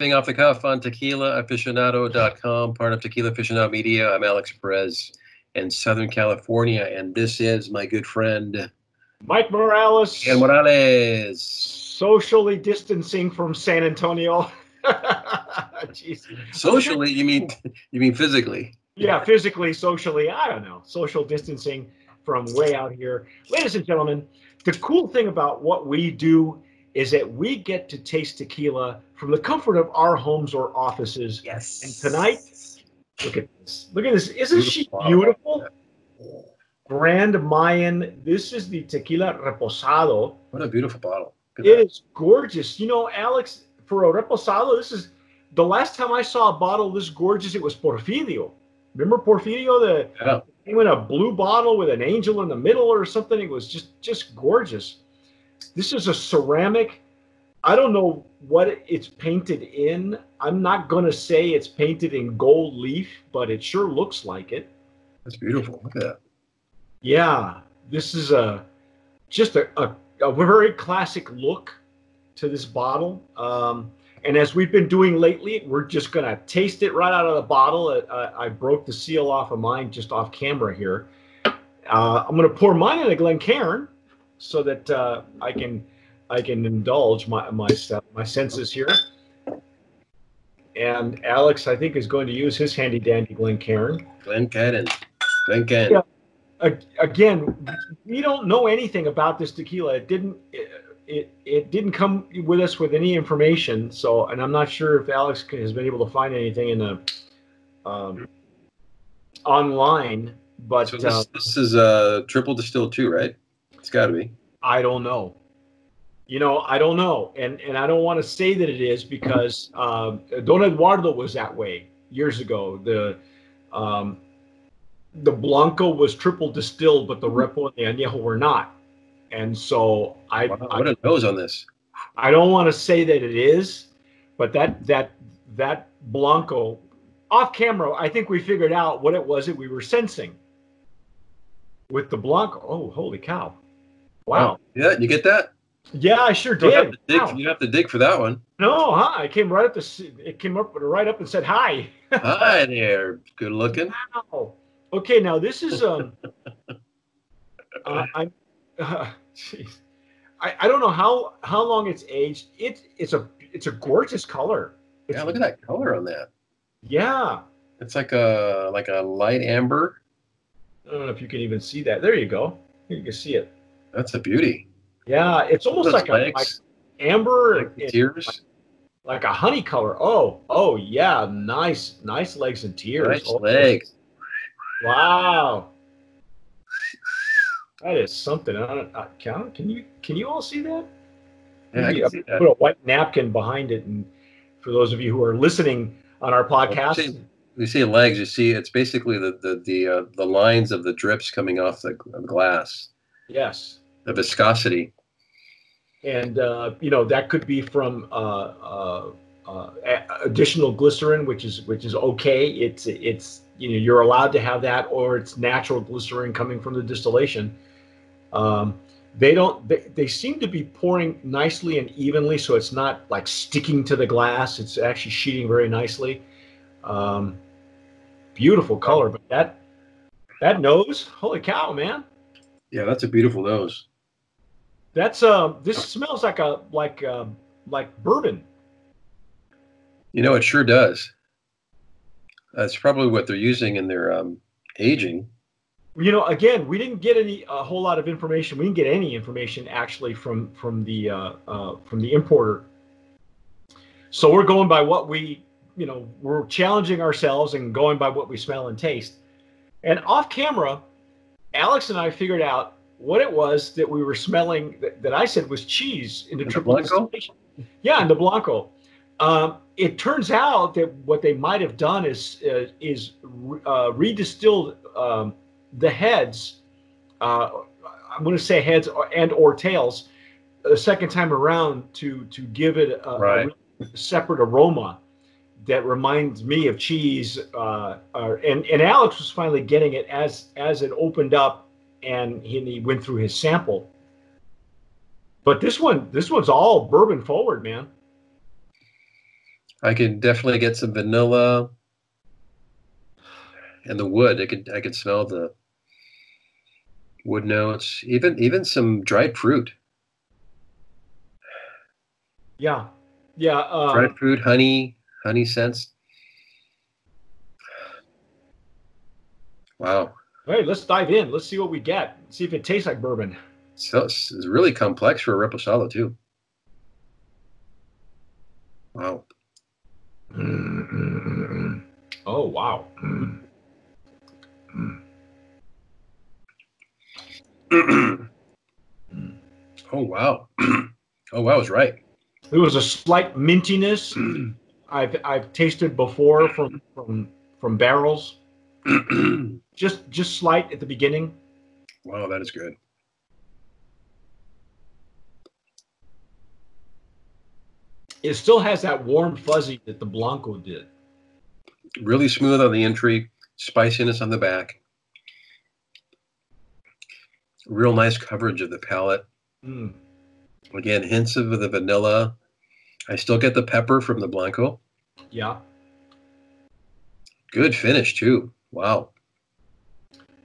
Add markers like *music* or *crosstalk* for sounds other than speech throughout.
Being off the cuff on tequilaaficionado.com, part of Tequila Aficionado Media. I'm Alex Perez in Southern California, and this is my good friend Mike Morales. And Morales. Socially distancing from San Antonio. *laughs* Jeez. Socially, you mean you mean physically? Yeah, physically, socially. I don't know. Social distancing from way out here. Ladies and gentlemen, the cool thing about what we do is that we get to taste tequila from the comfort of our homes or offices. Yes. And tonight, look at this. Look at this. Isn't beautiful she beautiful? Grand Mayan. This is the tequila reposado. What a beautiful bottle. It is gorgeous. You know, Alex, for a reposado, this is the last time I saw a bottle this gorgeous. It was Porfirio. Remember Porfirio? The yeah. came in a blue bottle with an angel in the middle or something. It was just just gorgeous. This is a ceramic. I don't know what it's painted in. I'm not going to say it's painted in gold leaf, but it sure looks like it. That's beautiful. Look at that. Yeah, this is a just a, a, a very classic look to this bottle. Um, and as we've been doing lately, we're just going to taste it right out of the bottle. Uh, I broke the seal off of mine just off camera here. Uh, I'm going to pour mine in a Glencairn so that uh, I can I can indulge my my my senses here. And Alex, I think, is going to use his handy dandy Glencairn. Glencairn, Glencairn. Yeah. Again, we don't know anything about this tequila. It didn't. It, it, it didn't come with us with any information. So, and I'm not sure if Alex has been able to find anything in the um, online. But so this, uh, this is a triple distilled too, right? It's got to be. I don't know. You know, I don't know, and and I don't want to say that it is because um, Don Eduardo was that way years ago. The um, the Blanco was triple distilled, but the Repo and the Añejo were not. And so I, wow, what a nose on this. I don't want to say that it is, but that that that Blanco off camera, I think we figured out what it was that we were sensing with the Blanco. Oh, holy cow! Wow. Yeah, you get that? Yeah, I sure did. You have, dig, wow. you have to dig for that one. No, huh? I came right up to it came up right up and said hi. *laughs* hi there, good looking. Wow. Okay, now this is um. *laughs* uh, I'm. *laughs* Uh, I, I don't know how how long it's aged. It it's a it's a gorgeous color. It's, yeah, look at that color on that. Yeah. It's like a like a light amber. I don't know if you can even see that. There you go. You can see it. That's a beauty. Yeah, it's almost like legs. a like amber like tears. Like, like, a honey color. Oh, oh yeah, nice, nice legs and tears. Nice oh, legs. Wow. That is something. I don't, I, can, can you can you all see that? Yeah, I see that. Put a white napkin behind it, and for those of you who are listening on our podcast, well, you see legs. You see it's basically the the the, uh, the lines of the drips coming off the glass. Yes the viscosity. And uh, you know that could be from uh, uh, uh additional glycerin, which is which is okay. It's it's you know you're allowed to have that, or it's natural glycerin coming from the distillation. Um, they don't they, they seem to be pouring nicely and evenly so it's not like sticking to the glass it's actually sheeting very nicely um, beautiful color but that that nose holy cow man yeah that's a beautiful nose that's uh. This smells like a like uh, like bourbon. You know, it sure does. That's probably what they're using in their um, aging. You know, again, we didn't get any a whole lot of information. We didn't get any information actually from from the uh, uh, from the importer. So we're going by what we, you know, we're challenging ourselves and going by what we smell and taste. And off camera, Alex and I figured out what it was that we were smelling that, that I said was cheese in the in triple distillation. Yeah, in the Blanco. Um, it turns out that what they might have done is uh, is uh, redistilled um, the heads. Uh, I'm going to say heads and or tails a second time around to to give it a, right. a separate aroma that reminds me of cheese. Uh, uh, and and Alex was finally getting it as as it opened up and he, he went through his sample. But this one, this one's all bourbon forward, man. I can definitely get some vanilla and the wood. I could I could smell the wood notes, even even some dried fruit. Yeah, yeah. Um, dried fruit, honey, honey scents. Wow. Hey, let's dive in. Let's see what we get. See if it tastes like bourbon. So it's really complex for a reposado too. Wow. Mm-hmm. Oh wow. Mm. *clears throat* oh wow. *clears throat* oh wow, I was right. There was a slight mintiness *clears throat* I've I've tasted before from from from barrels. Just just slight at the beginning. Wow, that is good. It still has that warm fuzzy that the Blanco did. Really smooth on the entry, spiciness on the back. Real nice coverage of the palate. Mm. Again, hints of the vanilla. I still get the pepper from the Blanco. Yeah. Good finish too. Wow.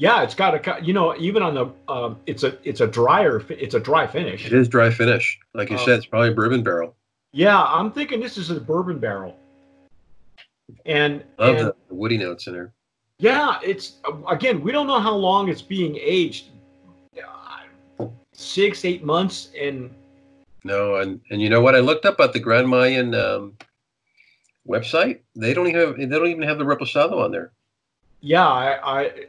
Yeah, it's got a you know even on the um, it's a it's a drier it's a dry finish. It is dry finish, like you uh, said. It's probably bourbon barrel. Yeah, I'm thinking this is a bourbon barrel. And love and, the woody notes in there. Yeah, it's again we don't know how long it's being aged. Six eight months and. No, and and you know what? I looked up at the Grand Mayan um, website. They don't even have, they don't even have the reposado on there. Yeah, I, I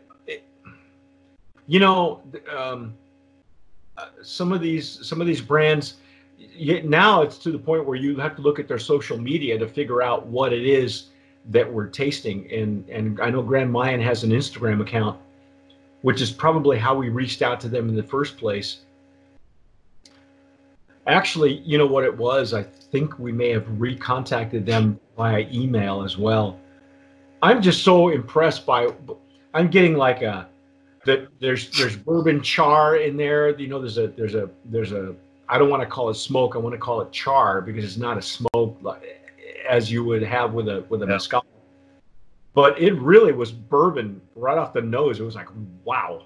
you know, um, uh, some of these some of these brands now it's to the point where you have to look at their social media to figure out what it is that we're tasting. And and I know Grand Mayan has an Instagram account, which is probably how we reached out to them in the first place. Actually, you know what it was? I think we may have recontacted them via email as well. I'm just so impressed by I'm getting like a that there's there's bourbon char in there. You know, there's a there's a there's a I don't want to call it smoke. I want to call it char because it's not a smoke as you would have with a with a yeah. mezcal. But it really was bourbon right off the nose. It was like wow.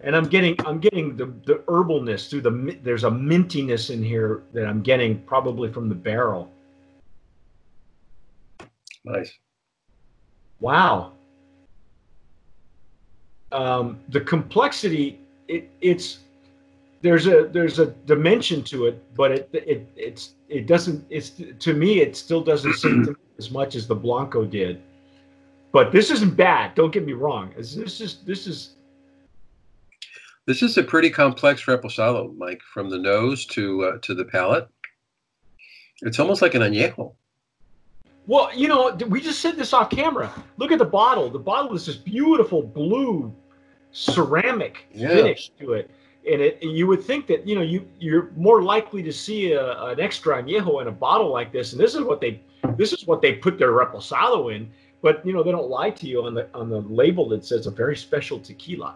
And I'm getting I'm getting the the herbalness through the there's a mintiness in here that I'm getting probably from the barrel. Nice. Wow um, the complexity it, it's there's a there's a dimension to it, but it it it's it doesn't it's to me it still doesn't seem *clears throat* as much as the Blanco did. But this isn't bad. Don't get me wrong. This is this is this is a pretty complex reposado, Mike, from the nose to uh, to the palate. It's almost like an añejo. Well, you know, we just said this off camera. Look at the bottle. The bottle is this beautiful blue ceramic yeah. finish to it. And it, you would think that you know you you're more likely to see a, an extra añejo in a bottle like this, and this is what they this is what they put their reposado in. But you know they don't lie to you on the on the label that says a very special tequila.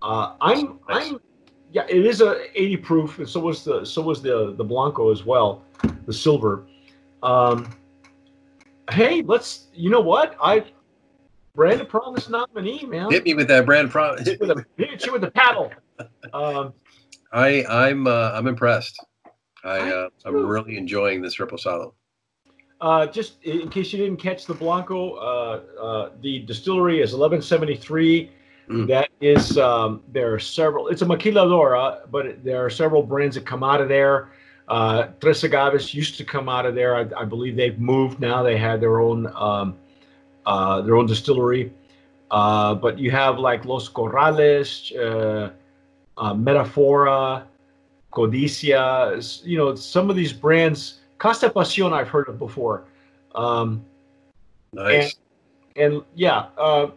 Uh, I'm I'm yeah, it is a 80 proof, and so was the so was the the blanco as well, the silver. Um, hey, let's you know what I Brand a Promise nominee, man. Hit me with that Brand Promise. hit, with a, hit you with the paddle. Um, *laughs* I I'm uh, I'm impressed. I uh, I'm really enjoying this reposado. Uh, just in case you didn't catch the Blanco, uh, uh, the distillery is 1173. Mm. That is, um, there are several. It's a maquiladora, but there are several brands that come out of there. Uh, Tres Agaves used to come out of there. I, I, believe they've moved now. They had their own um, uh, their own distillery. Uh, but you have like Los Corrales, uh, uh, Metafora, Codicia, you know, some of these brands. Casa Pasión I've heard of before. Um, nice. And, and yeah, uh,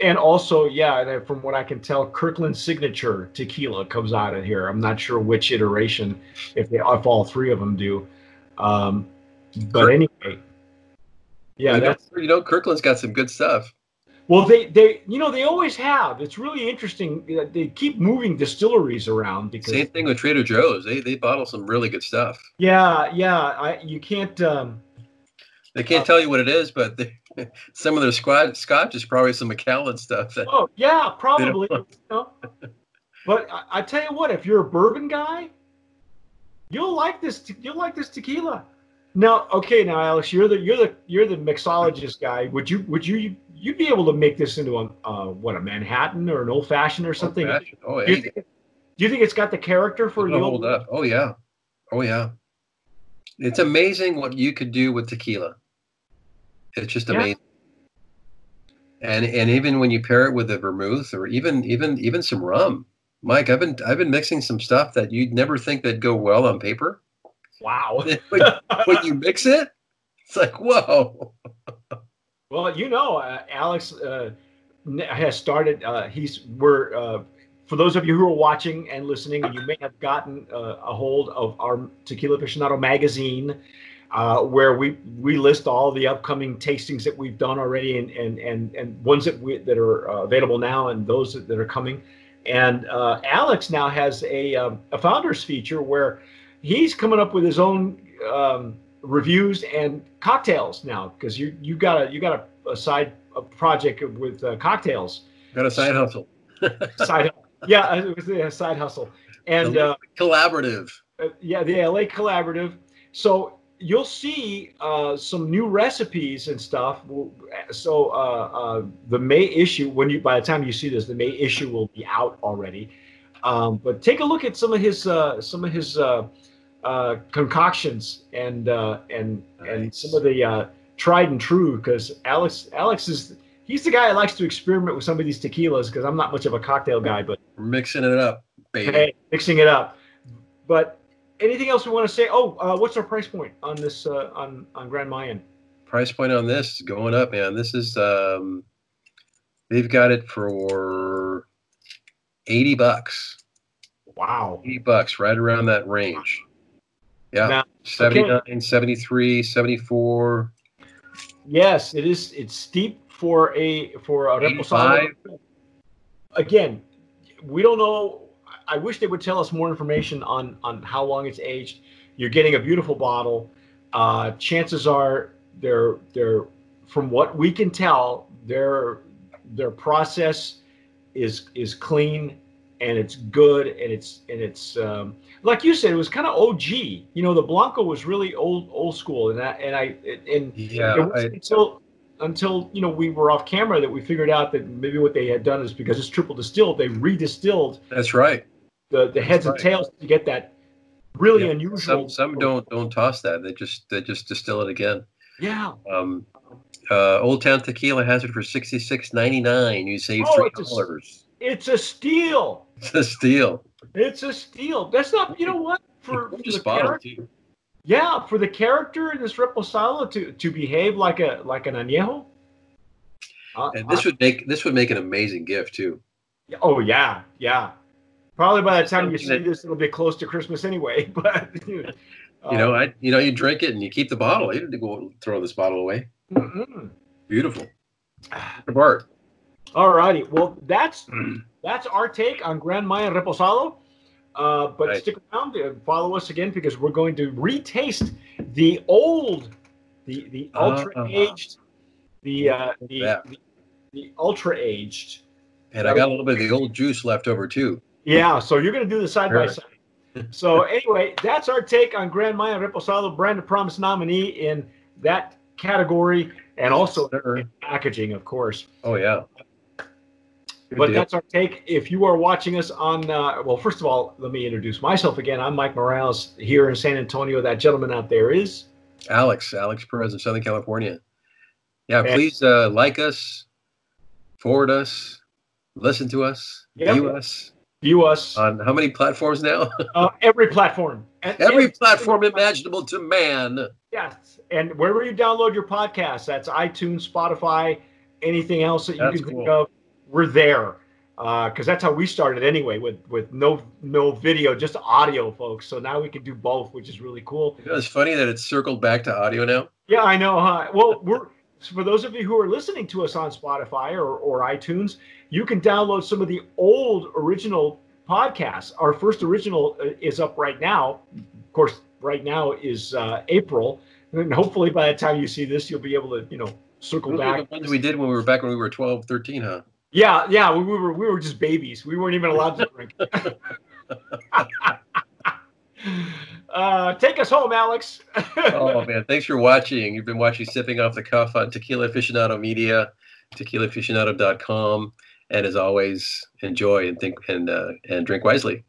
and also, yeah, from what I can tell, Kirkland Signature Tequila comes out of here. I'm not sure which iteration, if they, if all three of them do. Um, but anyway, yeah, you that's know, you know Kirkland's got some good stuff. Well, they they you know they always have. It's really interesting. They keep moving distilleries around because Same thing with Trader Joe's. They they bottle some really good stuff. yeah yeah I you can't um, They can't tell you what it is, but *laughs* some of their squad scotch is probably some Macallan stuff. Oh yeah probably *laughs* you know. But I, I tell you what, if you're a bourbon guy, you'll like this. te- You'll like this tequila. Now, okay, now Alex, you're the you're the you're the mixologist guy. Would you would you you'd be able to make this into a uh, what a Manhattan or an old fashioned or something? Old-fashioned. Oh, Do you, yeah. think, do you think it's got the character for It'll hold up. Oh yeah. Oh yeah. It's amazing what you could do with tequila. It's just Yeah. amazing. And and even when you pair it with a vermouth or even even even some rum. Mike, I've been I've been mixing some stuff that you'd never think that'd go well on paper. Wow. *laughs* when, when you mix it, it's like whoa. Well, you know, uh, Alex uh, has started. Uh, he's we're uh, for those of you who are watching and listening, and you may have gotten uh, a hold of our Tequila Aficionado magazine, uh, where we we list all the upcoming tastings that we've done already, and and and, and ones that we that are uh, available now, and those that, that are coming. And uh, Alex now has a um, a founders feature where he's coming up with his own. Um, reviews and cocktails now because you you got a you got a, a side a project with uh, cocktails Got a side hustle. *laughs* side yeah it was a side hustle and uh, Collaborative. yeah the LA collaborative so you'll see uh, some new recipes and stuff so uh, uh, the May issue when you by the time you see this the May issue will be out already um, but take a look at some of his uh, some of his uh, uh, concoctions and uh, and and some of the uh, tried and true because Alex Alex is he's the guy that likes to experiment with some of these tequilas because I'm not much of a cocktail guy, but mixing it up, baby. hey, mixing it up. But anything else we want to say? Oh, uh, what's our price point on this uh, on on Grand Mayan? Price point on this is going up, man. This is um they've got it for 80 bucks. Wow. 80 bucks, right around that range. Yeah. Now, 79, 73, 74, Yes, it is. It's steep for a for a reposado. Again, we don't know. I wish they would tell us more information on on how long it's aged. You're getting a beautiful bottle. Uh, chances are they're they're from what we can tell their their process is is clean and it's good and it's and it's um, like you said it was kind of OG. You know, the Blanco was really old old school and I and I and Yeah, it wasn't I- until until you know we were off camera that we figured out that maybe what they had done is because it's triple distilled, they redistilled That's right. The, the heads and tails to get that really Yeah, unusual. Some some don't don't toss that. They just they just distill it again. Yeah. Um, uh, Old Town Tequila has it for sixty six ninety nine. You save Oh, three it's a s- dollars. It's a steal. It's a steal. It's a steal. That's not. You know what? For, for Just the bottle character, too. yeah, for the character in this Reposado to to behave like a like an añejo. Uh, And this would make this would make an amazing gift too. Oh yeah, yeah. Probably by the time you see that- this, it'll be close to Christmas anyway. *laughs* But You know, I you know you drink it and you keep the bottle. You didn't go throw this bottle away. mm Beautiful. Of art. All righty. Well, that's *clears throat* that's our take on Grand Maya Reposado. Uh, but Right. stick around and follow us again because we're going to retaste the old, the the Ah. ultra aged, the uh, the, the the ultra aged. And I got a little bit of the old juice left over too. Yeah. So you're going to do the side by side. So anyway, that's our take on Grand Mayan Reposado, Brand Promise nominee in that category, and also in packaging, of course. Oh yeah. Good but deal. that's our take. If you are watching us on, uh, well, first of all, let me introduce myself again. I'm Mike Morales here in San Antonio. That gentleman out there is. Alex, Alex Perez in Southern California. Yeah, And- please uh, like us, forward us, listen to us, Yep. view us View us on how many platforms now? *laughs* uh, every platform. And, Every and- platform imaginable to man. Yes, and wherever you download your podcast, that's iTunes, Spotify, anything else that you That's can think cool. of, we're there. Because that's how we started anyway, with with no no video, just audio, folks. So now we can do both, which is really cool. You know, it's funny that it's circled back to audio now. Yeah, I know, huh? Well, we're for those of you who are listening to us on Spotify or, or iTunes, you can download some of the old original podcasts. Our first original uh, is up right now. Of course, right now is uh, April, and hopefully by the time you see this, you'll be able to, you know, circle back. The ones we did when we were back when we were 12, 13, huh? Yeah, yeah, we, we were we were just babies. We weren't even allowed to drink. *laughs* *laughs* uh, take us home, Alex. *laughs* oh man, thanks for watching. You've been watching Sipping Off the Cuff on Tequila Aficionado Media, tequilaaficionado.com, and as always, enjoy and think and uh, and drink wisely.